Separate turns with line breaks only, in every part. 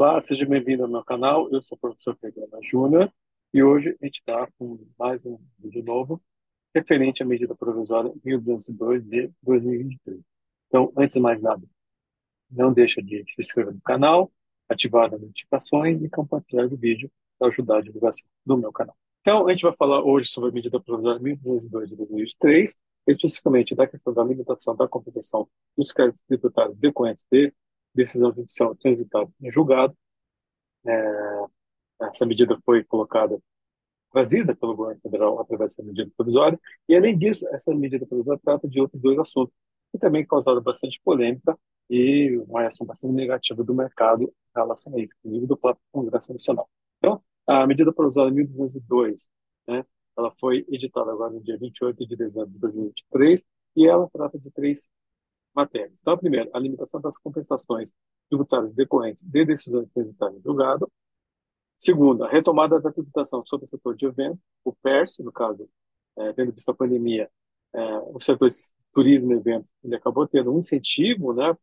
Olá, seja bem-vindo ao meu canal. Eu sou o professor Pedro Júnior e hoje a gente está com mais um vídeo novo referente à medida provisória 1202 de 2023. Então, antes de mais nada, não deixa de se inscrever no canal, ativar as notificações e compartilhar o vídeo para ajudar a divulgação do meu canal. Então, a gente vai falar hoje sobre a medida provisória 1202 de 2023, especificamente da questão da limitação da compensação dos créditos tributários decorrentes de decisão judicial transitada em julgado. É, essa medida foi colocada, trazida pelo governo federal através dessa medida provisória, e além disso, essa medida provisória trata de outros dois assuntos que também causaram bastante polêmica e uma reação bastante negativa do mercado em relação a isso, inclusive do próprio Congresso Nacional. Então, a medida provisória 1202, né, ela foi editada agora no dia 28 de dezembro de 2023 e ela trata de três matérias. Então, primeiro, a limitação das compensações tributárias decorrentes de decisões transitárias em julgado. Segundo, a retomada da tributação sobre o setor de eventos, o PERS, no caso, é, tendo visto a pandemia, é, o setor de turismo e eventos, ele acabou tendo um incentivo, né,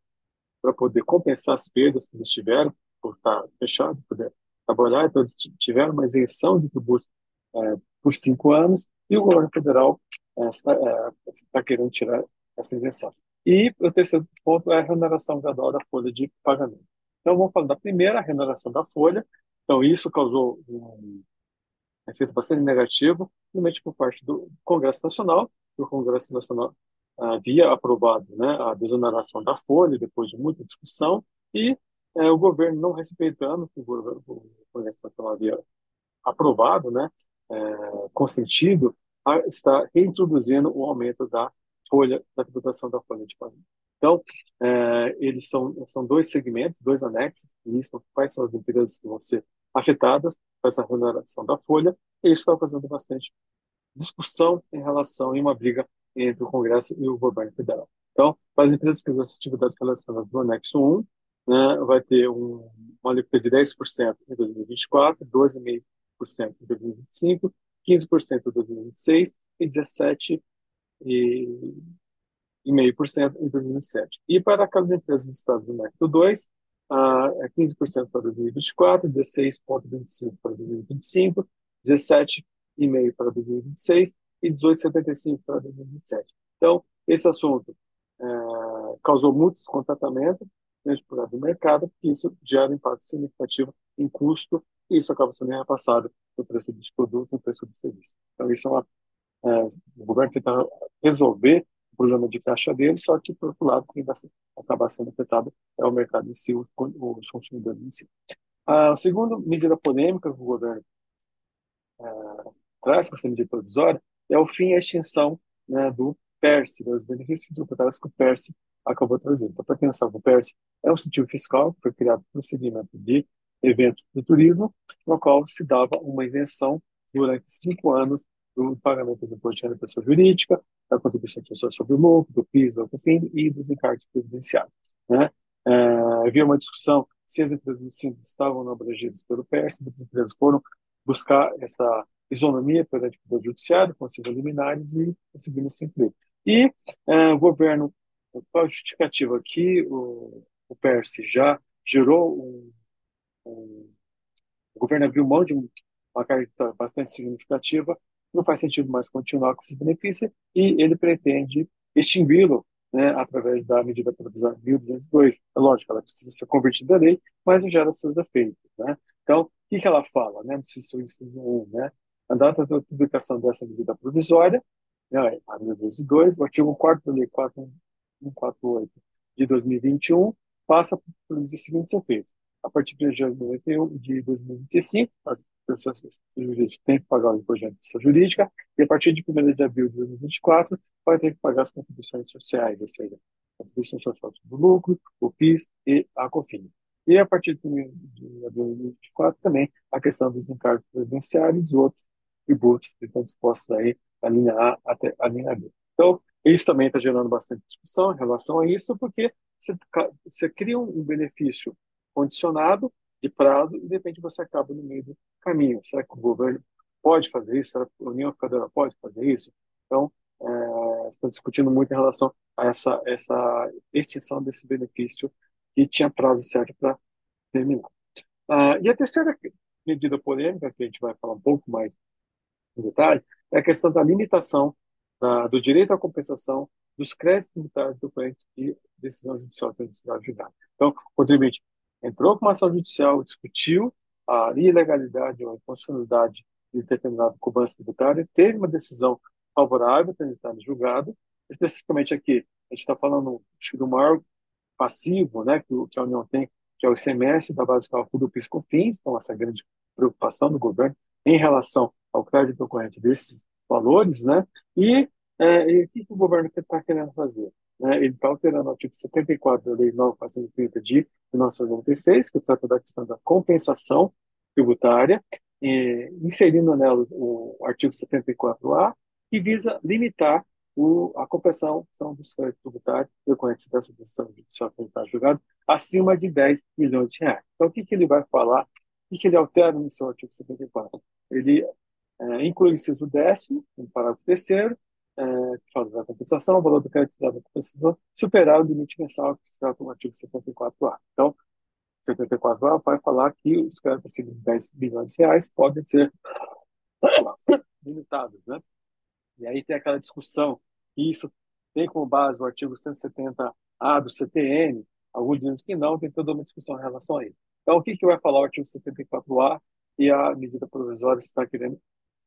para poder compensar as perdas que eles tiveram por estar fechado, poder trabalhar, então eles tiveram uma isenção de tributos é, por cinco anos, e o governo federal é, está, é, está querendo tirar essa isenção. E o terceiro ponto é a renovação gradual da folha de pagamento. Então, vamos falar da primeira, a renovação da folha. Então, isso causou um efeito bastante negativo, principalmente por parte do Congresso Nacional. O Congresso Nacional havia aprovado né, a desoneração da folha, depois de muita discussão, e é, o governo não respeitando o, governo, o Congresso Nacional havia aprovado, né, é, consentido, a, está reintroduzindo o aumento da folha, da tributação da folha de pagamento. Então, é, eles são, são dois segmentos, dois anexos, listam quais são as empresas que vão ser afetadas com essa remuneração da folha, e isso está fazendo bastante discussão em relação, em uma briga entre o Congresso e o governo federal. Então, para as empresas que exercem atividades relacionadas no anexo 1, né, vai ter um, uma alíquota de 10% em 2024, 12,5% em 2025, 15% em 2026 e 17% e, e meio por cento em 2007. E para aquelas empresas listadas no método 2, ah, é 15% para 2024, 16,25% para 2025, 17,5% para 2026 e 18,75% para 2027. Então, esse assunto é, causou muito descontentamento dentro do mercado, porque isso gera impacto significativo em custo e isso acaba sendo repassado no preço dos produtos, no preço do serviço. Então, isso é uma é, o governo tenta resolver o problema de caixa dele, só que, por outro lado, quem vai acabar sendo afetado é o mercado em si, os consumidores em si. A segunda medida polêmica que o governo é, traz para essa medida provisória é o fim e a extinção né, do PERSE, dos benefícios tributários que o PERSE acabou trazendo. Então, para quem não sabe, o PERSE é um incentivo fiscal que foi criado para o segmento de eventos do turismo, no qual se dava uma isenção durante cinco anos do pagamento do imposto renda pessoa jurídica, da contribuição social sobre o lucro, do PIS, do COFIN e dos encargos previdenciários. Né? É, havia uma discussão se as empresas do simples estavam não abrangidas pelo PERS, as empresas foram buscar essa isonomia perante o Poder Judiciário, conseguiram liminares e conseguiram se incluir. E é, o governo, qual a justificativa aqui, o, o PERS já gerou um, um, o governo abriu mão de uma carga bastante significativa não faz sentido mais continuar com esses benefícios e ele pretende extingui-lo né, através da medida provisória 1202. É lógico, ela precisa ser convertida a lei, mas não gera seus efeitos. Né? Então, o que, que ela fala? Né, no inciso 1, né? A data da publicação dessa medida provisória, né, a 1202, o artigo 4 da Lei 4148 de 2021, passa por produzir os seguintes efeitos. A partir de janeiro de 2025, pessoas jurídicas têm que pagar o imposto de pessoa jurídica e a partir de 1 de abril de 2024 vai ter que pagar as contribuições sociais, ou seja, a contribuição social sobre o lucro, o PIS e a COFINS. E a partir de 1 de abril de 2024 também a questão dos encargos previdenciários e outros tributos que estão dispostos aí a linha A até a linha B. Então, isso também está gerando bastante discussão em relação a isso, porque você, você cria um benefício condicionado de prazo e de repente você acaba no meio do caminho. Será que o governo pode fazer isso? Será que a União Federal pode fazer isso? Então, é, está discutindo muito em relação a essa, essa extinção desse benefício que tinha prazo certo para terminar. Ah, e a terceira medida polêmica, que a gente vai falar um pouco mais em detalhe, é a questão da limitação da, do direito à compensação dos créditos tributários do cliente de decisão judicial transitoral julgada. Então, o contribuinte entrou com uma ação judicial, discutiu a ilegalidade ou a inconstitucionalidade de determinado cobrança tributária, teve uma decisão favorável transitada julgado, especificamente aqui, a gente está falando do maior passivo né, que, que a União tem, que é o ICMS da base de cálculo do PIS/COFINS, então essa grande preocupação do governo em relação ao crédito corrente desses valores, né? E, é, e o que o governo está querendo fazer? Né? Ele está alterando o artigo 74 da Lei 9.430 de 1996, que trata da questão da compensação tributária, inserindo nela o, o artigo 74A, que visa limitar o, a compensação dos créditos tributários decorrentes dessa decisão judicial que está julgado acima de 10 milhões de reais. Então, o que, que ele vai falar? O que, que ele altera no seu artigo 74? Ele é, inclui o inciso décimo, no parágrafo terceiro, é, da compensação, o valor do crédito da compensação superar o limite mensal que está no artigo 74A. Então, 74A vai falar que os créditos acima de 10 bilhões de reais podem ser limitados, né? E aí tem aquela discussão, que isso tem como base o artigo 170A do CTN, alguns dizem que não, tem toda uma discussão em relação a isso. Então, o que, que vai falar o artigo 74A e a medida provisória que está querendo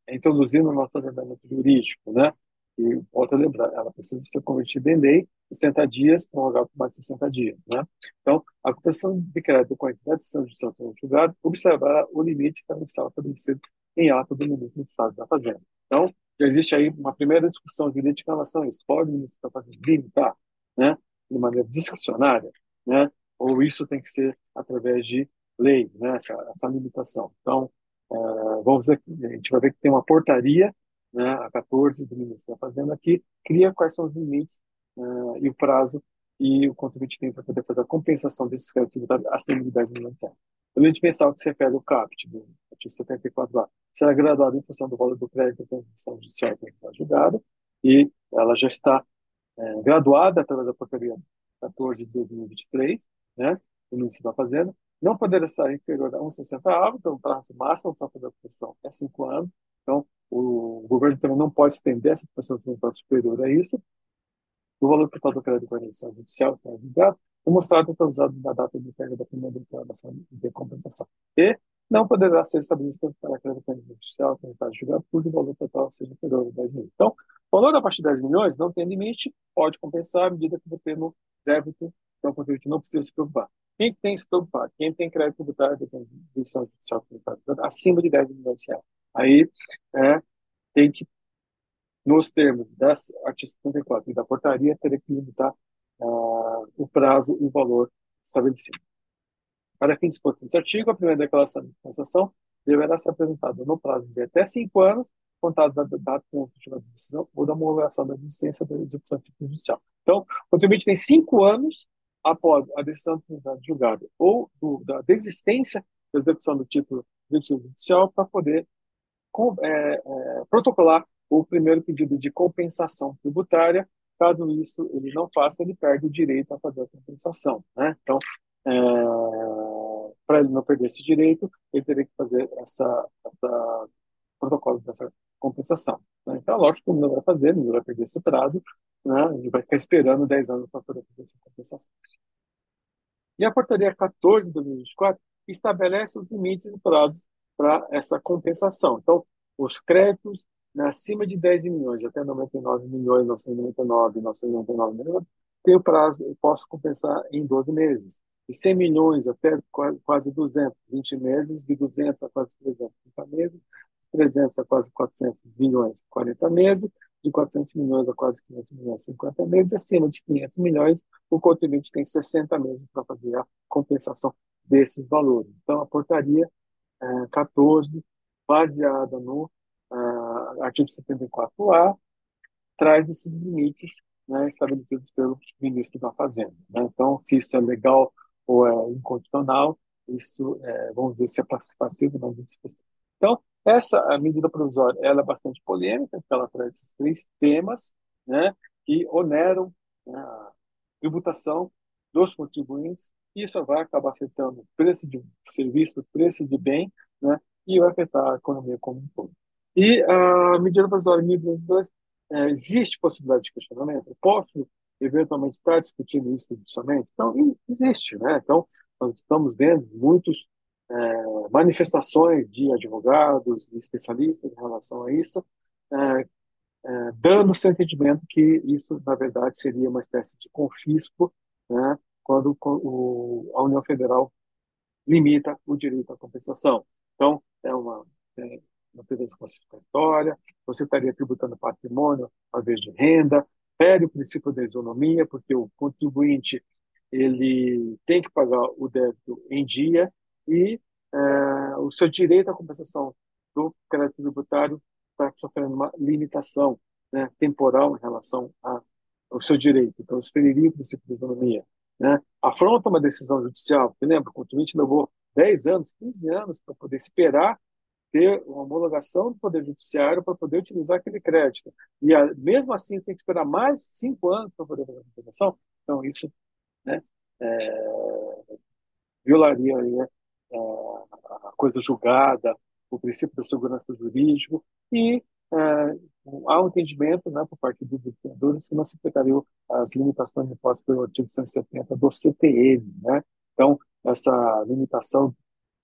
introduzir no nosso ordenamento jurídico, né? E volto a lembrar, ela precisa ser convertida em lei 60 dias, prorrogado por mais 60 dias, né? Então, a compensação de crédito com a entidade de judicial julgado observará o limite que estava estabelecido em ato do ministro do Estado da Fazenda. Então, já existe aí uma primeira discussão jurídica em relação a isso. Pode o ministro da Fazenda limitar, né, de maneira discricionária, né? Ou isso tem que ser através de lei, né, essa, essa limitação. Então, Uh, vamos ver, a gente vai ver que tem uma portaria, né, a 14 do Ministério da Fazenda, que cria quais são os limites uh, e o prazo e o contribuinte tem para poder fazer a compensação desses créditos tributários acima de 10 milhões de reais. O que se refere ao CAPT, do artigo 74A, será graduado em função do valor do crédito da transação judicial que está julgada, e ela já está é, graduada através da portaria 14 de 2023, né, do Ministério da Fazenda, não poderá ser inferior a 1,60 avo, então o prazo máximo para fazer a proteção é 5 anos. Então, o governo também não pode estender essa proteção tributária superior a isso. O valor total do crédito de guarnição judicial, que é julgado, é mostrado atualizado na data de entrega da primeira declaração de compensação. E não poderá ser estabelecido para crédito judicial, que está julgado, cujo valor total seja inferior a 10 milhões. Então, o valor a partir de 10 milhões não tem limite, pode compensar à medida que você no débito, então o contribuinte não precisa se preocupar. Quem tem estupro, quem tem crédito tributário, tem contribuição judicial acima de 10 milhões de reais. Aí é, tem que, nos termos das artigo 74 e da portaria, teria que limitar uh, o prazo e o valor estabelecido. Para fim disposto nesse artigo, a primeira declaração de compensação deverá ser apresentada no prazo de até cinco anos, contado da data constitutiva da decisão ou da homologação da existência da execução judicial. Então, o contribuinte tem cinco anos após a decisão de julgada ou do, da desistência da execução do título judicial para poder é, é, protocolar o primeiro pedido de compensação tributária. Caso isso ele não faça, ele perde o direito a fazer a compensação. Né? Então, é, para ele não perder esse direito, ele teria que fazer essa, essa protocolo dessa compensação. Né? Então, lógico que não vai fazer, não vai perder esse prazo, né? ele vai ficar esperando 10 anos para poder fazer essa compensação. E a portaria 14 de 2024 estabelece os limites e prazos para essa compensação. Então, os créditos né, acima de 10 milhões, até 99 milhões, 999, 999 milhões, tem o prazo, eu posso compensar em 12 meses. De 100 milhões até quase 220 meses, de 200 a quase 330 meses, 300 a quase 400 milhões, 40 meses, de 400 milhões a quase 500 milhões, 50 meses, acima de 500 milhões, o contribuinte tem 60 meses para fazer a compensação desses valores. Então, a portaria é, 14, baseada no é, artigo 74A, traz esses limites né, estabelecidos pelo ministro da Fazenda. Né? Então, se isso é legal ou é incondicional, isso, é, vamos dizer, se é passivo, não se Então, essa medida provisória ela é bastante polêmica, porque ela traz esses três temas né, que oneram né, a tributação dos contribuintes, isso vai acabar afetando o preço de serviço, o preço de bem, né, e vai afetar a economia como um todo. E a medida provisória 1202, é, existe possibilidade de questionamento? Eu posso eventualmente estar discutindo isso judicialmente? Então, existe, né? Então, nós estamos vendo muitas é, manifestações de advogados, de especialistas em relação a isso, é, é, dando seu entendimento que isso, na verdade, seria uma espécie de confisco, né, quando o, a União Federal limita o direito à compensação. Então, é uma, é, uma presença classificatória, você estaria tributando patrimônio ao invés de renda, fere o princípio da isonomia, porque o contribuinte ele tem que pagar o débito em dia e é, o seu direito à compensação do crédito tributário está sofrendo uma limitação né, temporal em relação a, ao seu direito. Então, isso feriria o princípio da isonomia. Né? Afronta uma decisão judicial, porque lembra, o contribuinte levou 10 anos, 15 anos para poder esperar ter uma homologação do Poder Judiciário para poder utilizar aquele crédito. E a, mesmo assim tem que esperar mais cinco anos para poder fazer a compensação. Então, isso né, é, violaria aí, é, a coisa julgada, o princípio da segurança jurídica e é, há um entendimento né, por parte dos devedores que não se aplicariam as limitações impostas pelo artigo 170 do CTN. Né? Então, essa limitação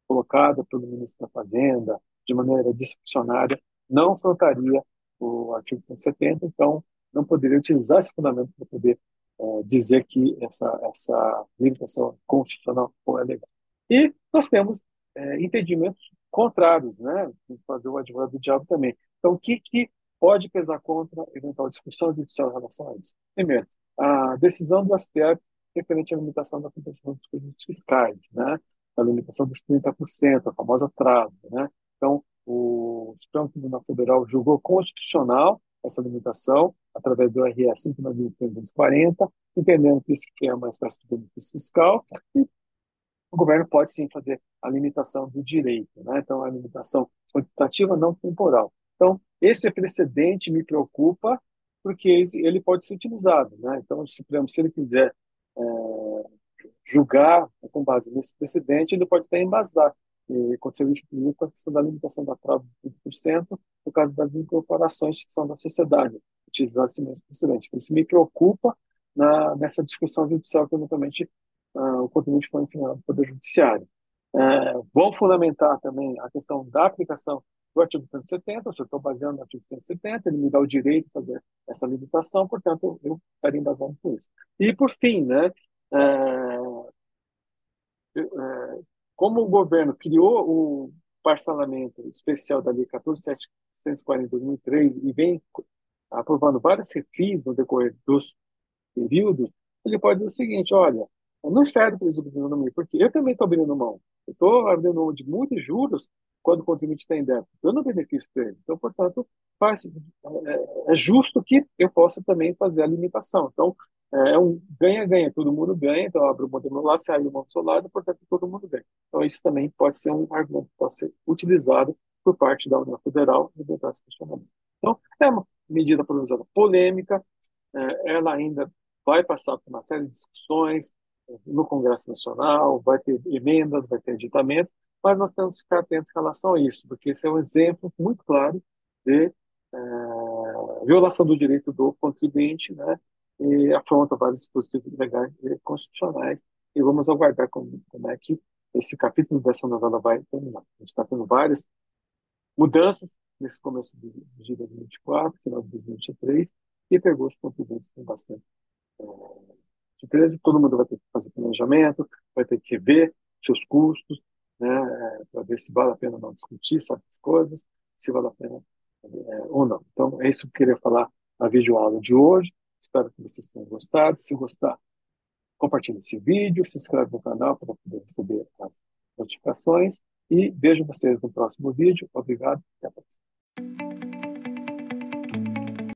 colocada pelo ministro da Fazenda de maneira discricionária não afrontaria o artigo 170, então não poderia utilizar esse fundamento para poder é, dizer que essa, essa limitação constitucional é legal. E nós temos é, entendimentos contrários, né? Fazer o advogado do diabo também. Então, o que, que pode pesar contra eventual discussão judicial em relação a isso? Primeiro, a decisão do STF referente à limitação da compensação dos custos fiscais, né? A limitação dos 30%, a famosa trava, né? Então, o Supremo Tribunal Federal julgou constitucional essa limitação através do RS 5.340, entendendo que isso é uma espécie de benefício fiscal e o governo pode sim fazer a limitação do direito, né? Então, a limitação quantitativa não temporal. Então, esse precedente me preocupa porque ele pode ser utilizado, né? Então, o Supremo, se ele quiser é, julgar com base nesse precedente, ele pode até embasar e aconteceu isso com a questão da limitação da prova de 30%, por causa das incorporações que são da sociedade, utilizar esse mesmo precedente. Isso me preocupa na, nessa discussão judicial que eventualmente uh, o contribuinte foi ensinado no Poder Judiciário. Uh, vão fundamentar também a questão da aplicação do artigo 170, se eu estou baseando no artigo 170, ele me dá o direito de fazer essa limitação, portanto, eu estaria embasado por isso. E, por fim, né, uh, como o governo criou o parcelamento especial da Lei 14.740 de 2003 e vem aprovando vários refis no decorrer dos períodos, ele pode dizer o seguinte, olha, eu não espero para eles abrindo porque eu também estou abrindo mão. Eu estou abrindo mão de muitos juros quando o contribuinte está em débito. Não benefício para ele. Então, portanto, faz, é, é justo que eu possa também fazer a limitação. Então, é, é um ganha-ganha, todo mundo ganha, então abre o modelo lá, sai o modelo solado, portanto todo mundo ganha. Então isso também pode ser um argumento que pode ser utilizado por parte da União Federal e tentar esse questionamento. Então é uma medida provisória polêmica, é, ela ainda vai passar por uma série de discussões é, no Congresso Nacional, vai ter emendas, vai ter editamentos, mas nós temos que ficar atentos em relação a isso, porque esse é um exemplo muito claro de é, violação do direito do contribuinte, né, e afronta vários dispositivos legais e constitucionais. E vamos aguardar como, como é que esse capítulo dessa novela vai terminar. A gente está tendo várias mudanças nesse começo de, de 2024, final de 2023, e pegou os contribuintes com bastante é, surpresa. Todo mundo vai ter que fazer planejamento, vai ter que ver seus custos, né, é, para ver se vale a pena não discutir certas coisas, se vale a pena é, ou não. Então, é isso que eu queria falar na videoaula de hoje. Espero que vocês tenham gostado. Se gostar, compartilhe esse vídeo, se inscreve no canal para poder receber as notificações e vejo vocês no próximo vídeo. Obrigado e até a próxima.